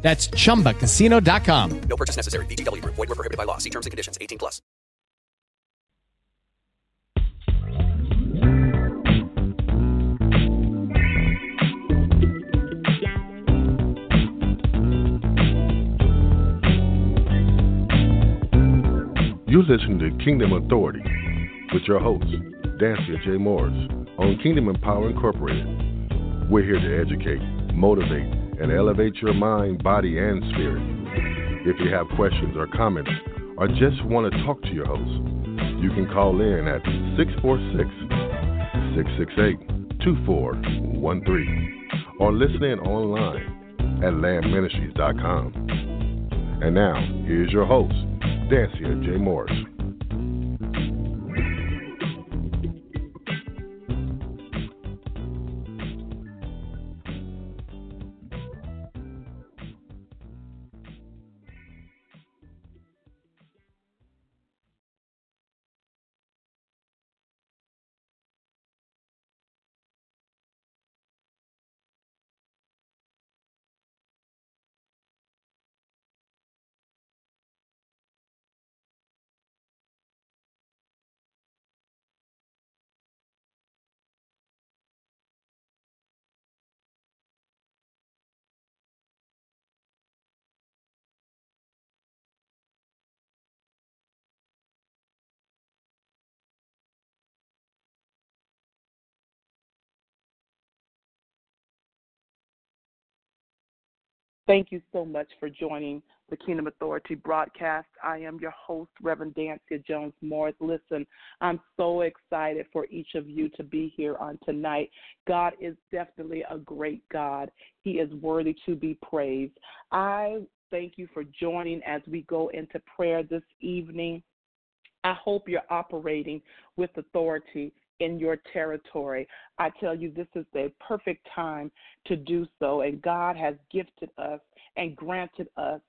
That's chumbacasino.com. No purchase necessary. VGW Group. Void were prohibited by law. See terms and conditions. 18 plus. You listen to Kingdom Authority with your host, Dansiea J. Morris, on Kingdom Empower Incorporated. We're here to educate, motivate, and elevate your mind, body, and spirit. If you have questions or comments, or just want to talk to your host, you can call in at 646 668 2413 or listen in online at landministries.com. And now, here's your host, Dansiea J. Morris. Thank you so much for joining the Kingdom Authority broadcast. I am your host, Reverend Dansiea Jones Morris. Listen, I'm so excited for each of you to be here on tonight. God is definitely a great God, He is worthy to be praised. I thank you for joining as we go into prayer this evening. I hope you're operating with authority in your territory. I tell you, this is the perfect time to do so. And God has gifted us and granted us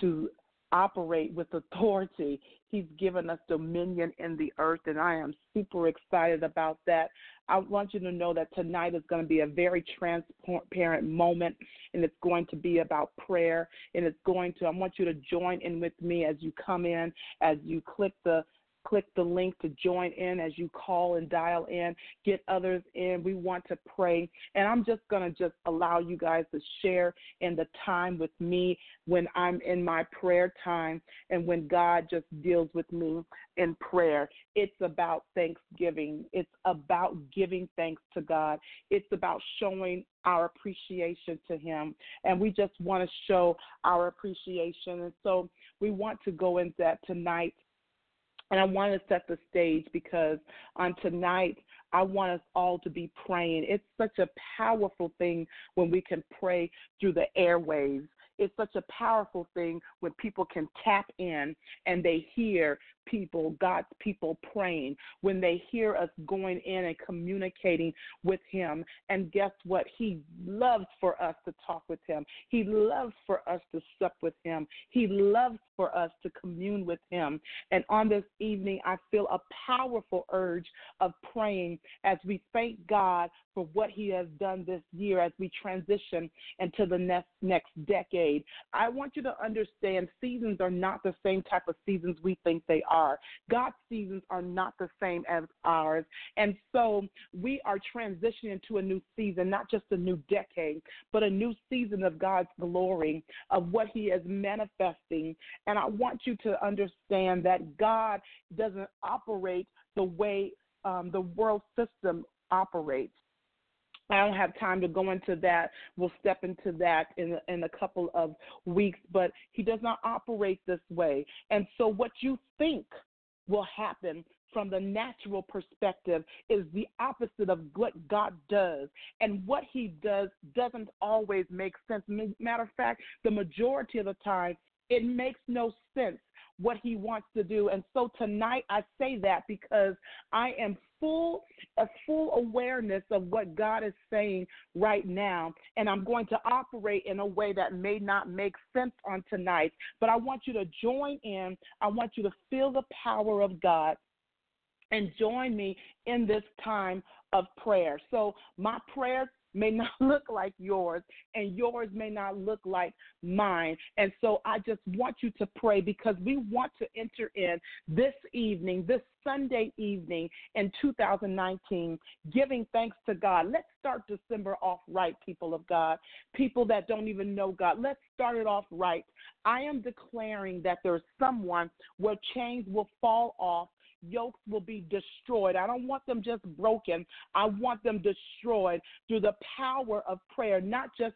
to operate with authority. He's given us dominion in the earth, and I am super excited about that. I want you to know that tonight is going to be a very transparent moment, and it's going to be about prayer. And it's going to, I want you to join in with me as you come in, as you click the click the link to join in as you call and dial in, get others in. We want to pray. And I'm just going to just allow you guys to share in the time with me when I'm in my prayer time and when God just deals with me in prayer. It's about thanksgiving. It's about giving thanks to God. It's about showing our appreciation to Him. And we just want to show our appreciation. And so we want to go into that tonight and I want to set the stage because on tonight, I want us all to be praying. It's such a powerful thing when we can pray through the airwaves. It's such a powerful thing when people can tap in and they hear people, God's people praying, when they hear us going in and communicating with Him. And guess what? He loves for us to talk with Him. He loves for us to sup with Him. He loves for us to commune with Him. And on this evening, I feel a powerful urge of praying as we thank God for what He has done this year as we transition into the next, next decade. I want you to understand seasons are not the same type of seasons we think they are. God's seasons are not the same as ours. And so we are transitioning to a new season, not just a new decade, but a new season of God's glory, of what He is manifesting. And I want you to understand that God doesn't operate the way um, the world system operates. I don't have time to go into that. We'll step into that in in a couple of weeks, but he does not operate this way. And so what you think will happen from the natural perspective is the opposite of what God does. And what he does doesn't always make sense. Matter of fact, the majority of the time It makes no sense what he wants to do. And so tonight I say that because I am full a full awareness of what God is saying right now. And I'm going to operate in a way that may not make sense on tonight. But I want you to join in. I want you to feel the power of God and join me in this time of prayer. So my prayer may not look like yours, and yours may not look like mine. And so I just want you to pray because we want to enter in this evening, this Sunday evening in 2019, giving thanks to God. Let's start December off right, people of God, people that don't even know God. Let's start it off right. I am declaring that there's someone where chains will fall off yokes will be destroyed. I don't want them just broken. I want them destroyed through the power of prayer, not just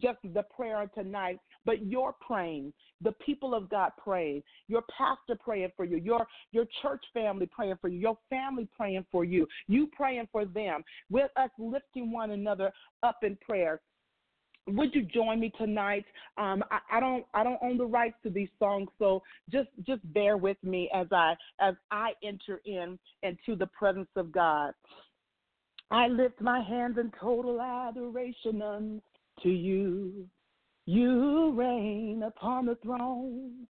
just the prayer tonight, but your praying, the people of God praying, your pastor praying for you, your your church family praying for you, your family praying for you, you praying for them, with us lifting one another up in prayer would you join me tonight? Um, I, I, don't I don't own the rights to these songs, so just just bear with me as I as I enter in into the presence of God. I lift my hands in total adoration unto you. You reign upon the throne.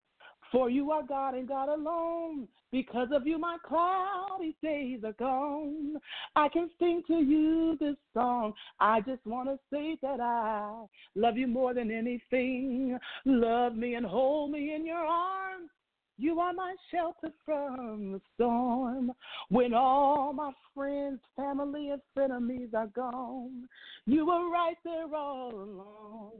For you are God and God alone. Because of you, my cloudy days are gone. I can sing to you this song. I just want to say that I love you more than anything. Love me and hold me in your arms. You are my shelter from the storm. When all my friends, family, and frenemies are gone, you were right there all along.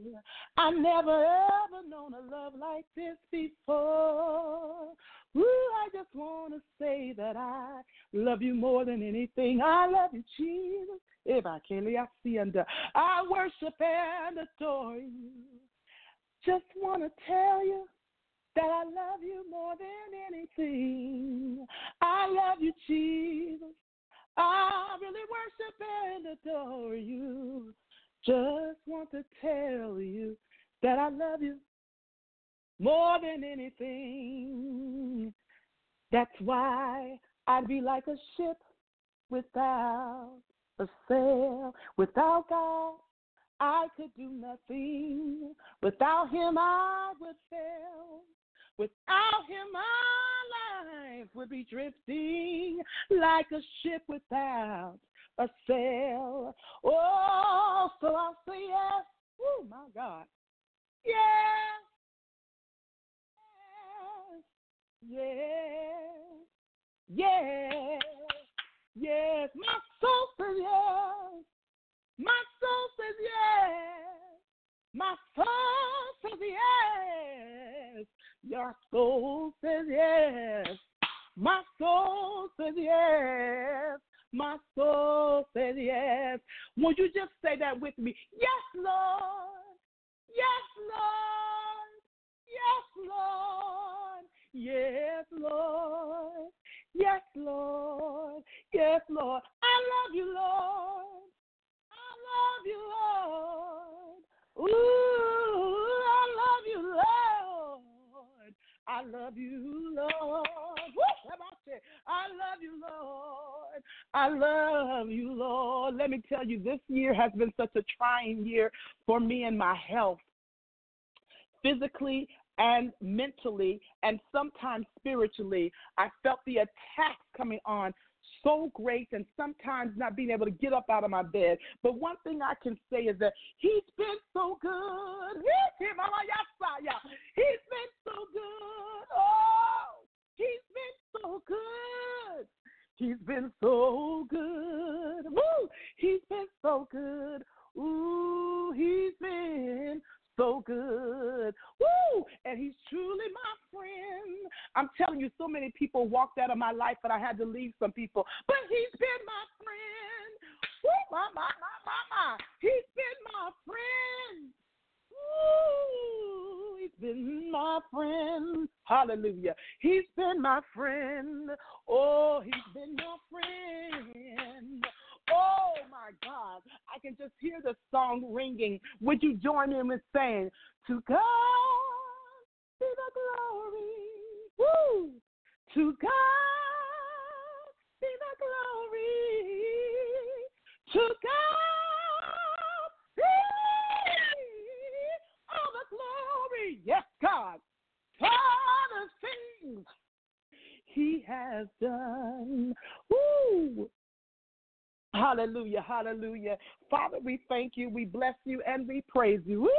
I never ever known a love like this before. Ooh, I just want to say that I love you more than anything. I love you, Jesus. If I can, I see under. I worship and adore you. Just want to tell you that I love you more than anything. I love you, Jesus. I really worship and adore you. Just want to tell you that I love you more than anything. That's why I'd be like a ship without a sail. Without God, I could do nothing. Without Him, I would fail. Without him, my life would be drifting like a ship without a sail. Oh, so I'll say yes. Oh, my God. Yes. Yes. Yes. Yes. My soul says yes. My soul says yes. My soul says yes. Your soul says yes. My soul says yes. My soul says yes. Would you just say that with me? Yes, Lord. Yes, Lord. Yes, Lord. Yes, Lord. Yes, Lord. Yes, Lord. I love you, Lord. I love you, Lord. Ooh, I love you, Lord. I love you, Lord. I love you, Lord. Let me tell you, this year has been such a trying year for me and my health, physically and mentally, and sometimes spiritually. I felt the attacks coming on so great and sometimes not being able to get up out of my bed. But one thing I can say is that He's been so good. He's been so good. Oh, He's been so good. He's been so good. Woo! He's been so good. Ooh, he's been so good. Woo! And he's truly my friend. I'm telling you, so many people walked out of my life, but I had to leave some people. But he's been my friend. Woo! My, my, my, my, my. He's been my friend. Ooh, he's been my friend. Hallelujah. He's been my friend. Oh, he's been my friend. Oh my God. I can just hear the song ringing. Would you join in with saying, To God be the glory. Woo! To God be the glory. To God be all the glory. Yes, God. For the things He has done. Hallelujah, hallelujah. Father, we thank you, we bless you, and we praise you.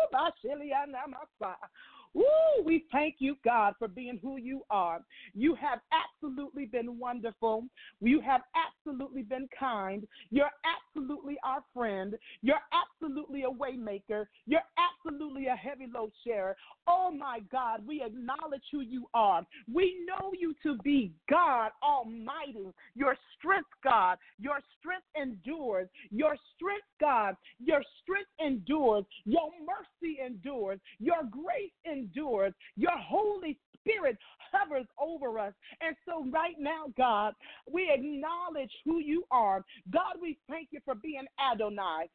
Woo, we thank you, God, for being who you are. You have absolutely been wonderful. You have absolutely been kind. You're absolutely our friend. You're absolutely a waymaker. You're absolutely a heavy load sharer. Oh my God, we acknowledge who you are. We know you to be God Almighty. Your strength, God. Your strength endures. Your strength, God. Your strength endures. Your mercy endures. Your grace endures. Your Holy Spirit hovers over us. And so, right now, God, we acknowledge who you are. God, we thank you for being Adonai.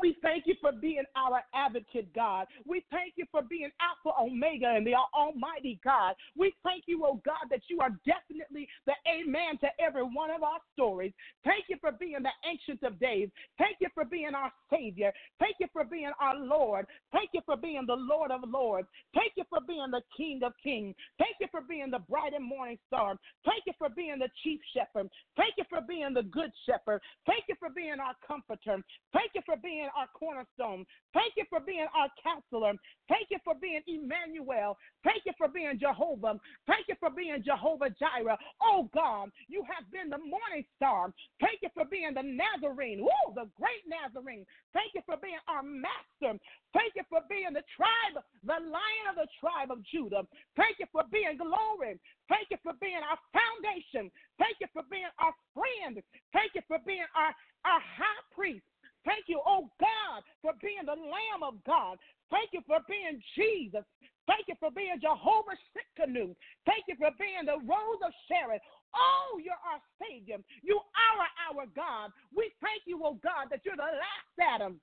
We thank you for being our advocate, God. We thank you for being Alpha, Omega, and the Almighty God. We thank you, oh God, that you are definitely the amen to every one of our stories. Thank you for being the Ancient of Days. Thank you for being our Savior. Thank you for being our Lord. Thank you for being the Lord of Lords. Thank you for being the King of Kings. Thank you for being the bright and morning star. Thank you for being the chief shepherd. Thank you for being the good shepherd. Thank you for being our comforter. Thank you for being being our cornerstone. Thank you for being our counselor. Thank you for being Emmanuel. Thank you for being Jehovah. Thank you for being Jehovah Jireh. Oh God, you have been the morning star. Thank you for being the Nazarene. Woo, the great Nazarene. Thank you for being our master. Thank you for being the tribe, the lion of the tribe of Judah. Thank you for being glory. Thank you for being our foundation. Thank you for being our friend. Thank you for being our, our high priest. Thank you, oh God, for being the Lamb of God. Thank you for being Jesus. Thank you for being Jehovah Tsidkenu. Thank you for being the Rose of Sharon. Oh, you're our Savior. You are our God. We thank you, oh God, that you're the last Adam.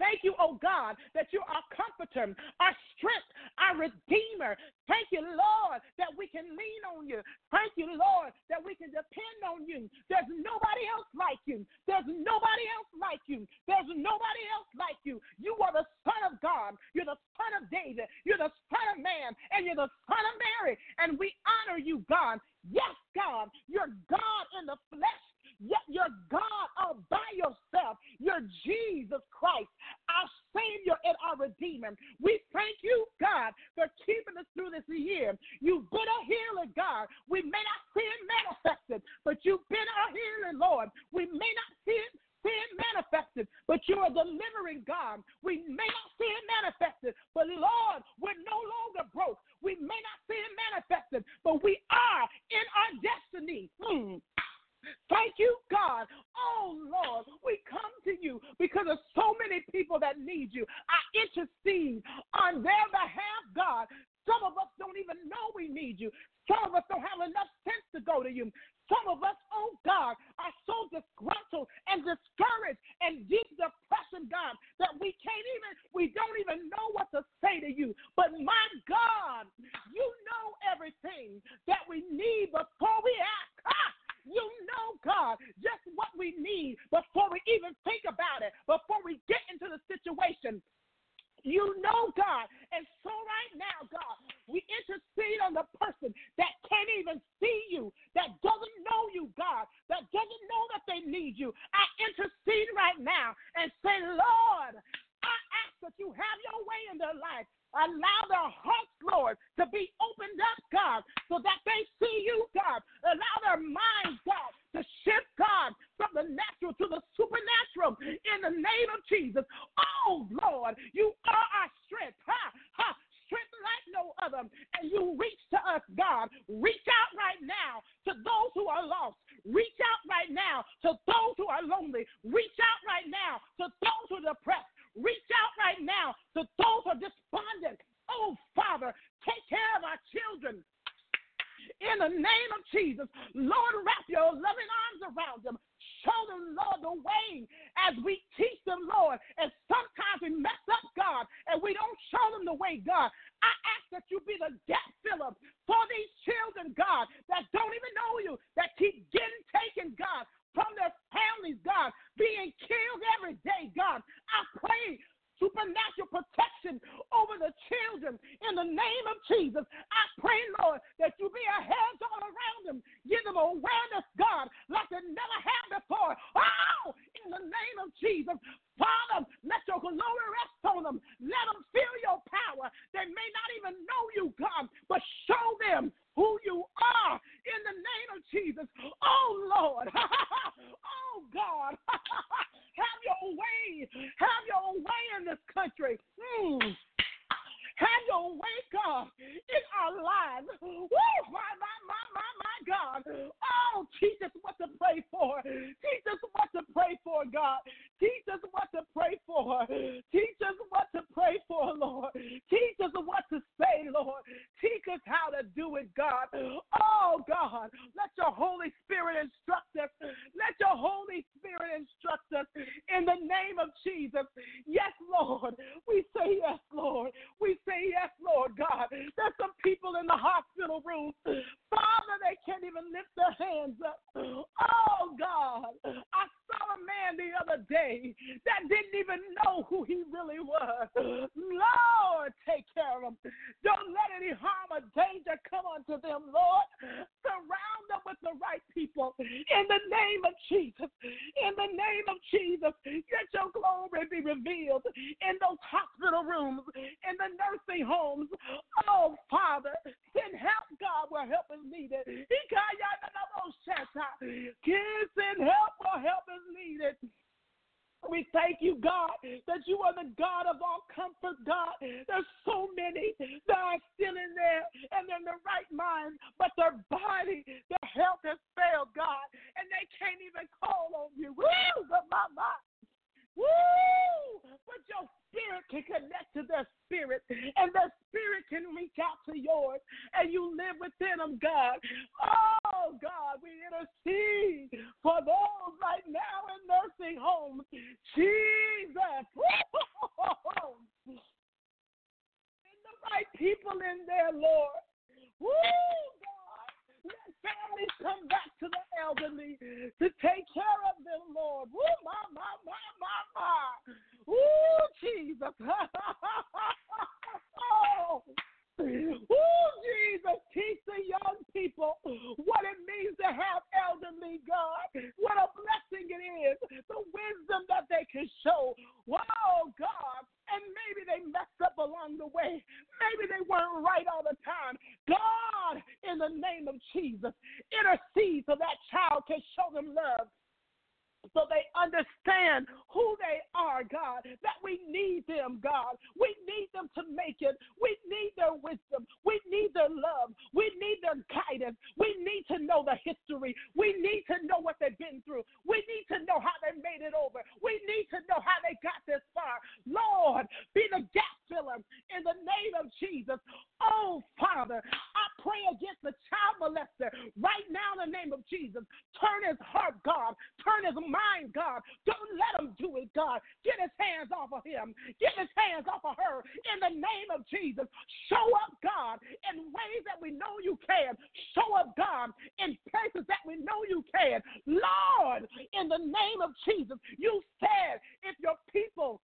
Thank you, oh God, that you're comforter, our strength, our redeemer. Thank you, Lord, that we can lean on you. Thank you, Lord, that we can depend on you. There's nobody else like you. There's nobody else like you. There's nobody else like you. You are the Son of God. You're the Son of David. You're the Son of Man, and you're the Son of Mary. And we honor you, God. Yes, God, you're God in the flesh. Yet you're God all by yourself. You're Jesus Christ, our Savior and our Redeemer. We thank you, God, for keeping us through this year. You've been a healer, God. We may not see it manifested, but you've been our healer, Lord. We may not see it see it manifested, but you're a delivering God. We may not see it manifested, but Lord, we're no longer broke. We may not see it manifested, but we are in our destiny. Hmm. Thank you, God. Oh, Lord, we come to you because of so many people that need you. Not even know you, God, but show them who you are in the name of Jesus. Oh, Lord. oh, God. Have your way. Have your way in this country. Mm. Have your way, God, in our lives. Woo, my, my, my, my, my God. Oh, teach us what to pray for. Teach us what to pray for, God. Teach us what to pray for. Teach us what to pray for, Lord. Teach us what to say, Lord. Teach us how to do it, God. Oh, God. Let your Holy Spirit instruct us. Let your Holy Spirit instruct us in the name of Jesus. Yes, Lord. We say yes, Lord. We say say yes, Lord God. There's some people in the hospital room. Father, they can't even lift their hands up. Oh, God. I saw a man the other day that didn't even know who he really was. Lord, take care of them. Don't let any harm or danger unto them, Lord. Surround them with the right people. In the name of Jesus. In the name of Jesus. Let your glory be revealed in those hospital rooms, in the nurse nursing homes. Oh, Father, send help, God, where help is needed. Send help where help is needed. We thank you, God, that you are the God of all comfort, God. There's so many that are still in there and they're in the right mind, but their body, their health has failed, God, and they can't even call on you. Woo! But my, my. Woo! But your spirit can connect to their spirit, and their spirit can reach out to yours, and you live within them, God. Oh, God, we intercede for those right now in nursing homes. Jesus. and the right people in there, Lord. Woo, God. Let families come back to the to take care of them, Lord. Woo, my, my, my, my, my. Ooh, Jesus. oh. Ooh, Jesus, teach the young people what it means to have elderly God. What a blessing it is. The wisdom that they can show. Whoa, God. And maybe they messed up along the way. Maybe they weren't right all the time. God, in the name of Jesus, intercede so that child can show them love so they understand who they are, God, that we need them, God. We need them to make it. We need their wisdom. We need their love. We need their guidance. We need to know the history. We need to know what they've been through. We need to know how they made it over. We need to know how they got this far. Lord, be the gap filler in the name of Jesus. Oh, Father, I pray against the child molester right now in the name of Jesus. Turn his heart, God. Turn his mind, God. Don't let him do it, God. Get his hands off of him. Get his hands off of her in the name of Jesus. Show up, God, in ways that we know you can. Show up, God, in places that we know you can. Lord, in the name of Jesus, you said if your people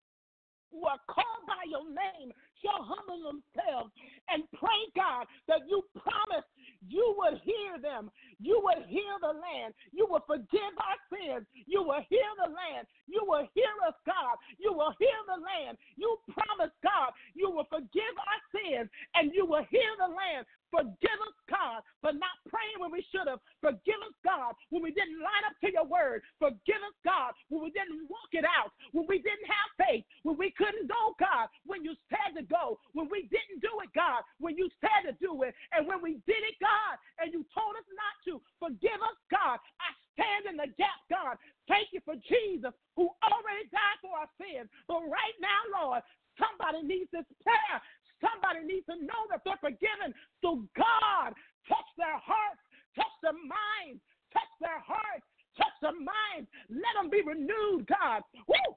who are called by your name shall humble themselves and pray, God, that you promise you would hear them. You would hear the land. You will forgive our sins. You will hear the land. You will hear us, God. You will hear the land. You promise, God, you will forgive our sins and you will hear the land. Forgive us, God, for not praying when we should have. Forgive us, God, when we didn't line up to your word. Forgive us, God, when we didn't walk it out, when we didn't have faith, when we couldn't go, God, when you said to go, when we didn't do it, God, when you said to do it, and when we did it, God, and you told us not to. Forgive us, God. I stand in the gap, God. Thank you for Jesus who already died for our sins. But right now, Lord, somebody needs this prayer. Somebody needs to know that they're forgiven. So, God, touch their hearts, touch their minds, touch their hearts, touch their minds. Let them be renewed, God. Woo!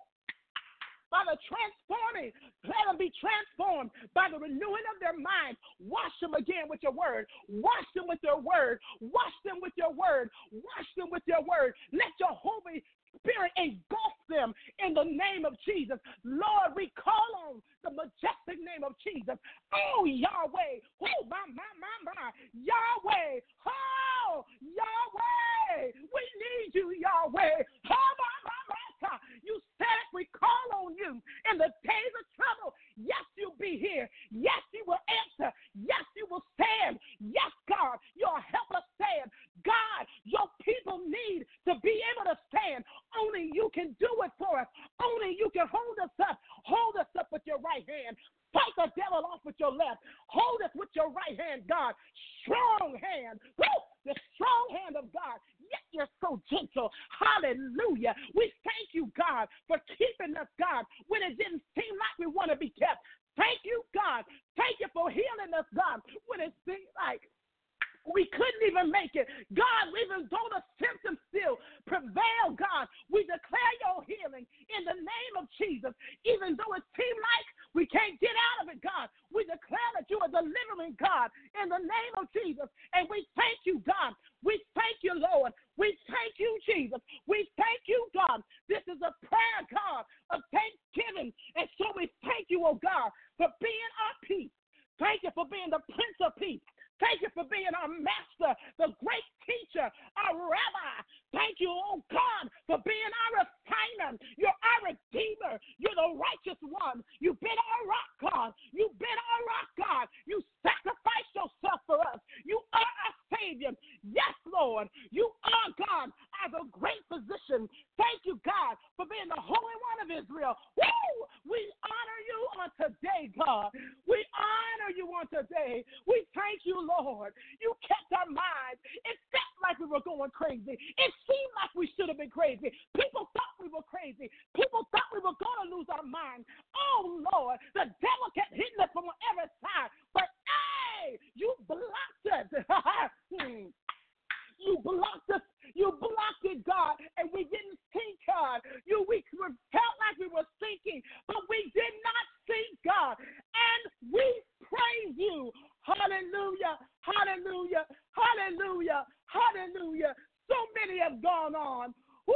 By the transforming. Let them be transformed by the renewing of their minds. Wash them again with your word. Wash them with your word. Wash them with your word. Wash them with your word. Let your Holy Spirit engulf them in the name of Jesus. Lord, we call on the majestic name of Jesus. Oh, Yahweh. Oh, my, my, my, my. Yahweh. Oh, Yahweh. We need you, Yahweh. Oh, my, my, my. You said it. we call on you in the days of trouble. Yes, you'll be here. Yes, you will answer. Yes, you will stand. Yes, God, you'll help us stand. God, your people need to be able to stand. Only you can do it for us. Only you can hold us up. Hold us up with your right hand. Fight the devil off with your left. Hold us with your right hand, God. Strong hand. Woo! The strong hand of God. Yet you're so gentle. Hallelujah. We thank you, God, for keeping us, God, when it didn't seem like we want to be kept. Thank you, God. Thank you for healing us, God, when it seemed like we couldn't even make it. God, even though the symptoms still prevail, God, we declare your healing in the name of Jesus. Even though it seemed like we can't get out of it, God, we declare that you are delivering, God, in the name of Jesus. And we thank you, God. We thank you, Lord. We thank you, Jesus. We thank you, God. This is a prayer, God, of thanksgiving. And so we thank you, oh God, for being our peace. Thank you for being the Prince of Peace. Thank you for being our master, the great teacher, our rabbi. Thank you, oh God, for being our refiner. You're our redeemer. You're the righteous one. You've been our rock, God. You've been our rock, God. You sacrificed yourself for us. You are our Savior. Yes, Lord. You are God as a great physician. Thank you, God, for being the Holy One of Israel. Woo! We honor you on today, God. We honor you on today. We thank you, Lord. You kept our minds. It felt like we were going crazy. It seemed like we should have been crazy. People thought we were crazy. People thought we were going to lose our minds. Oh, Lord, the devil kept hitting us from every side. But, hey, you blocked us. Hmm. You blocked us. You blocked it, God, and we didn't think, God. You we felt like we were thinking, but we did not think, God. And we praise you. Hallelujah. Hallelujah. Hallelujah. Hallelujah. So many have gone on. Woo!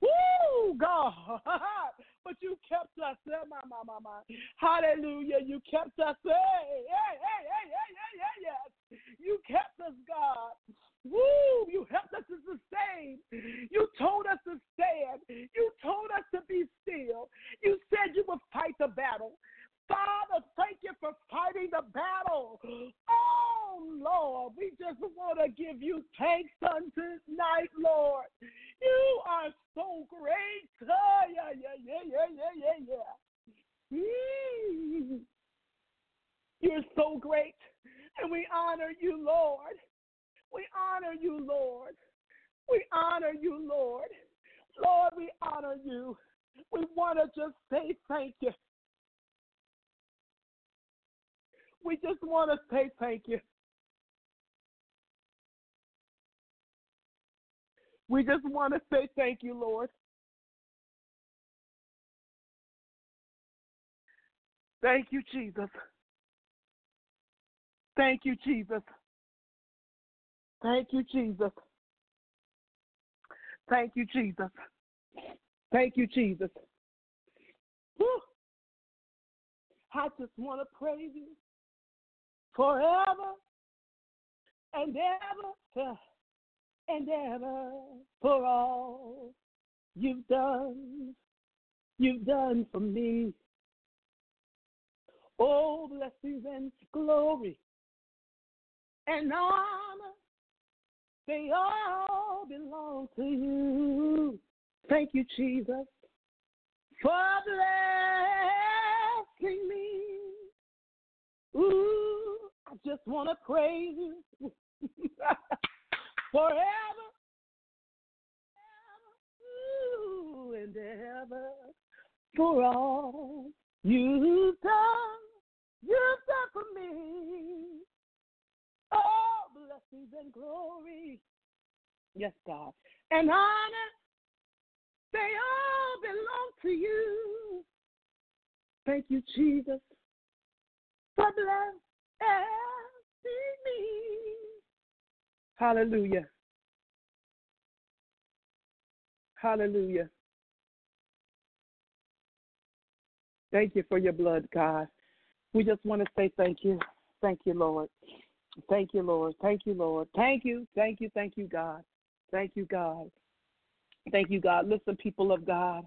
Woo, God. But you kept us. Hallelujah. You kept us. Hey, hey, hey, hey, hey, hey, hey, yes. You kept us, God. Woo! You helped us to sustain. You told us to stand. You told us to be still. You said you would fight the battle. Father, thank you for fighting the battle. Oh, Lord, we just want to give you thanks on tonight, Lord. You are so great. Oh, yeah, yeah, yeah, yeah, yeah, yeah, yeah. You're so great, and we honor you, Lord. We honor you, Lord. We honor you, Lord. Lord, we honor you. We want to just say thank you. We just want to say thank you. We just want to say thank you, Lord. Thank you, Jesus. Thank you, Jesus. Thank you, Jesus. Thank you, Jesus. Thank you, Jesus. Whew. I just want to praise you forever and ever and ever for all you've done. You've done for me. Oh, blessings and glory and honor they all belong to you. Thank you, Jesus, for blessing me. Just want to praise you forever. Ooh, and ever for all you've done. You've done for me. All blessings and glory. Yes, God. And honor, they all belong to you. Thank you, Jesus, for blessing. Hallelujah. Hallelujah. Thank you for your blood, God. We just want to say thank you. Thank you, Lord. Thank you, Lord. Thank you, Lord. Thank you. Thank you. Thank you, God. Thank you, God. Thank you, God. Listen, people of God,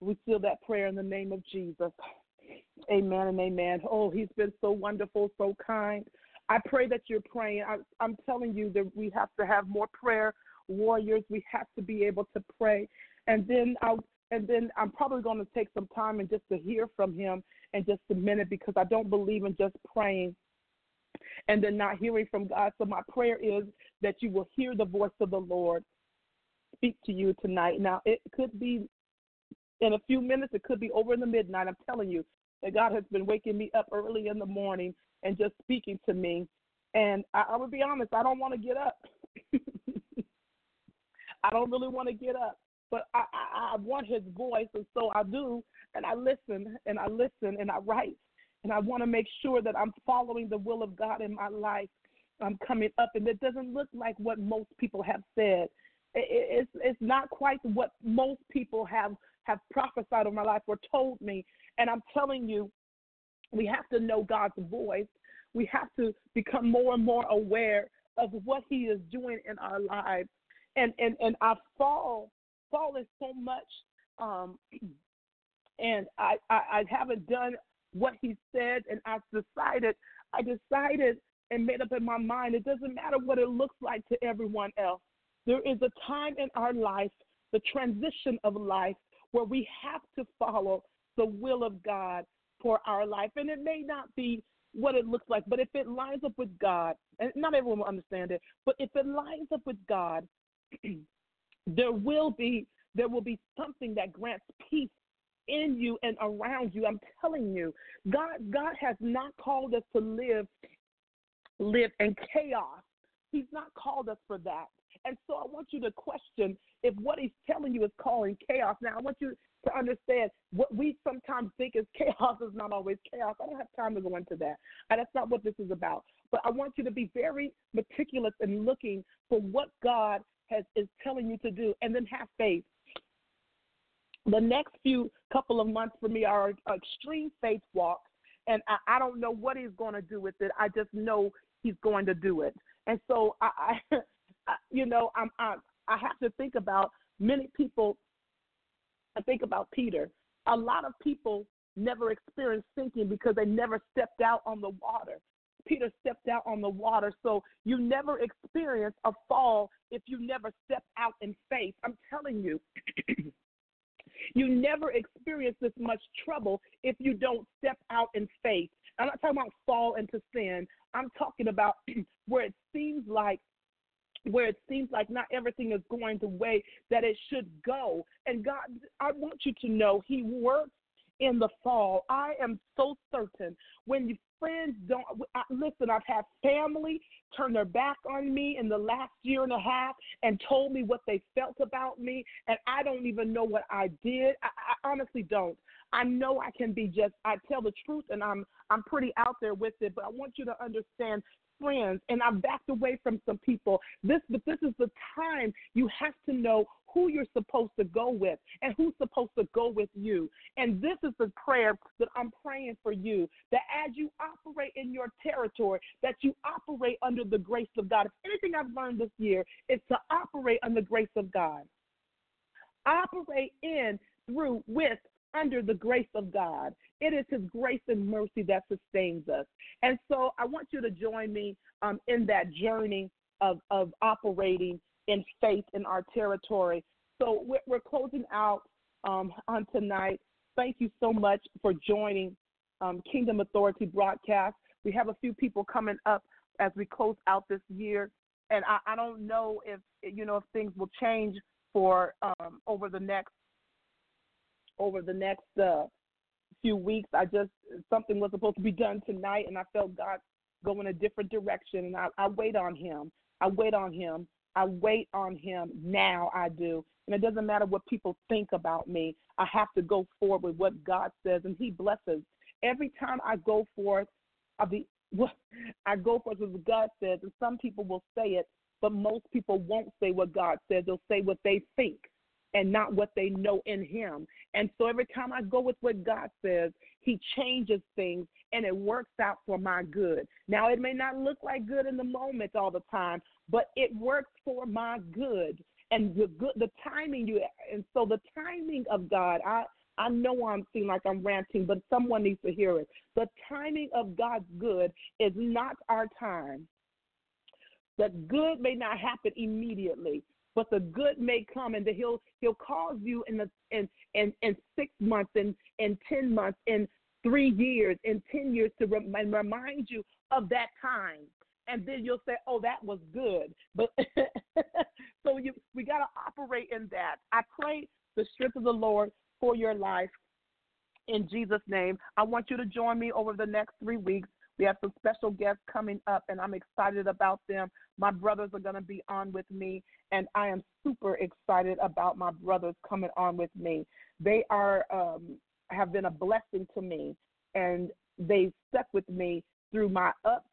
we seal that prayer in the name of Jesus. Amen and amen. Oh, he's been so wonderful, so kind. I pray that you're praying. I, I'm telling you that we have to have more prayer warriors. We have to be able to pray. And then I'll and then I'm probably going to take some time and just to hear from him in just a minute because I don't believe in just praying and then not hearing from God. So my prayer is that you will hear the voice of the Lord speak to you tonight. Now it could be in a few minutes, it could be over in the midnight. I'm telling you that God has been waking me up early in the morning and just speaking to me. And I, I would be honest, I don't want to get up. I don't really want to get up but I, I, I want his voice, and so I do, and I listen, and I listen, and I write, and I want to make sure that I'm following the will of God in my life. I'm coming up, and it doesn't look like what most people have said. It, it's it's not quite what most people have have prophesied on my life or told me, and I'm telling you, we have to know God's voice. We have to become more and more aware of what He is doing in our lives, and and and I fall fallen so much, um, and I, I I haven't done what he said, and I decided I decided and made up in my mind it doesn't matter what it looks like to everyone else. There is a time in our life, the transition of life, where we have to follow the will of God for our life, and it may not be what it looks like, but if it lines up with God, and not everyone will understand it, but if it lines up with God, there will be there will be something that grants peace in you and around you. I'm telling you, God God has not called us to live live in chaos. He's not called us for that. And so I want you to question if what he's telling you is calling chaos. Now I want you to understand what we sometimes think is chaos is not always chaos. I don't have time to go into that. And that's not what this is about. But I want you to be very meticulous in looking for what God has is telling you to do, and then have faith. The next few couple of months for me are extreme faith walks, and I, I don't know what he's going to do with it. I just know he's going to do it, and so I, I you know, I'm, I, I have to think about many people. I think about Peter. A lot of people never experienced sinking because they never stepped out on the water. Peter stepped out on the water. So you never experience a fall if you never step out in faith. I'm telling you. you never experience this much trouble if you don't step out in faith. I'm not talking about fall into sin. I'm talking about where it seems like where it seems like not everything is going the way that it should go. And God, I want you to know He works in the fall. I am so certain when you friends don't I, listen. I've had family turn their back on me in the last year and a half and told me what they felt about me, and I don't even know what I did. I, I honestly don't. I know I can be just. I tell the truth, and I'm I'm pretty out there with it. But I want you to understand friends and I've backed away from some people. This but this is the time you have to know who you're supposed to go with and who's supposed to go with you. And this is the prayer that I'm praying for you that as you operate in your territory, that you operate under the grace of God. If anything I've learned this year is to operate under the grace of God. Operate in, through, with, under the grace of God. It is His grace and mercy that sustains us. And so I want you to join me um, in that journey of, of operating in faith in our territory. So we're, we're closing out um, on tonight. Thank you so much for joining um, Kingdom Authority broadcast. We have a few people coming up as we close out this year, and I, I don't know if you know if things will change for um, over the next over the next uh, few weeks. I just something was supposed to be done tonight, and I felt God go in a different direction, and I, I wait on Him. I wait on Him. I wait on Him now. I do, and it doesn't matter what people think about me. I have to go forward with what God says, and He blesses. Every time I go forth, I'll be I go forth with what God says, and some people will say it, but most people won't say what God says. They'll say what they think and not what they know in Him. And so every time I go with what God says, He changes things and it works out for my good. Now, it may not look like good in the moment all the time, but it works for my good. And the good, the timing you, and so the timing of God, I, I know I'm seeing like I'm ranting, but someone needs to hear it. The timing of God's good is not our time. The good may not happen immediately, but the good may come and that he'll he'll cause you in the in in, in six months in in ten months in three years in ten years to remind you of that time. And then you'll say oh that was good. But so you we got to operate in that. I pray the strength of the lord for your life. In jesus name i want you to join me over the next three weeks we have some special guests coming up, and I'm excited about them. My brothers are going to be on with me, and I am super excited about my brothers coming on with me. They are um, have been a blessing to me, and they stuck with me through my ups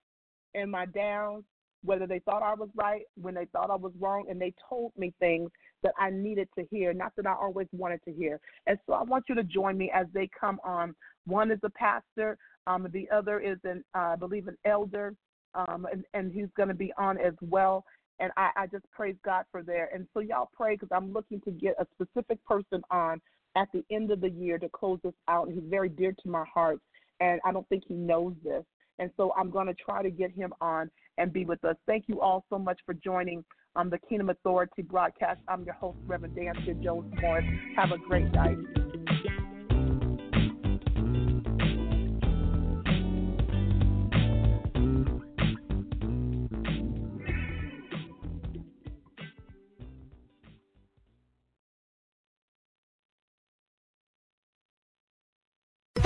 and my downs. Whether they thought I was right, when they thought I was wrong, and they told me things that I needed to hear, not that I always wanted to hear. And so I want you to join me as they come on. One is a pastor, um, the other is an, uh, I believe, an elder, um, and, and he's going to be on as well. And I, I just praise God for there. And so y'all pray because I'm looking to get a specific person on at the end of the year to close this out. And he's very dear to my heart, and I don't think he knows this. And so I'm going to try to get him on and be with us. Thank you all so much for joining um, the Kingdom Authority broadcast. I'm your host, Reverend Dansiea Jones Morris. Have a great night.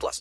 plus.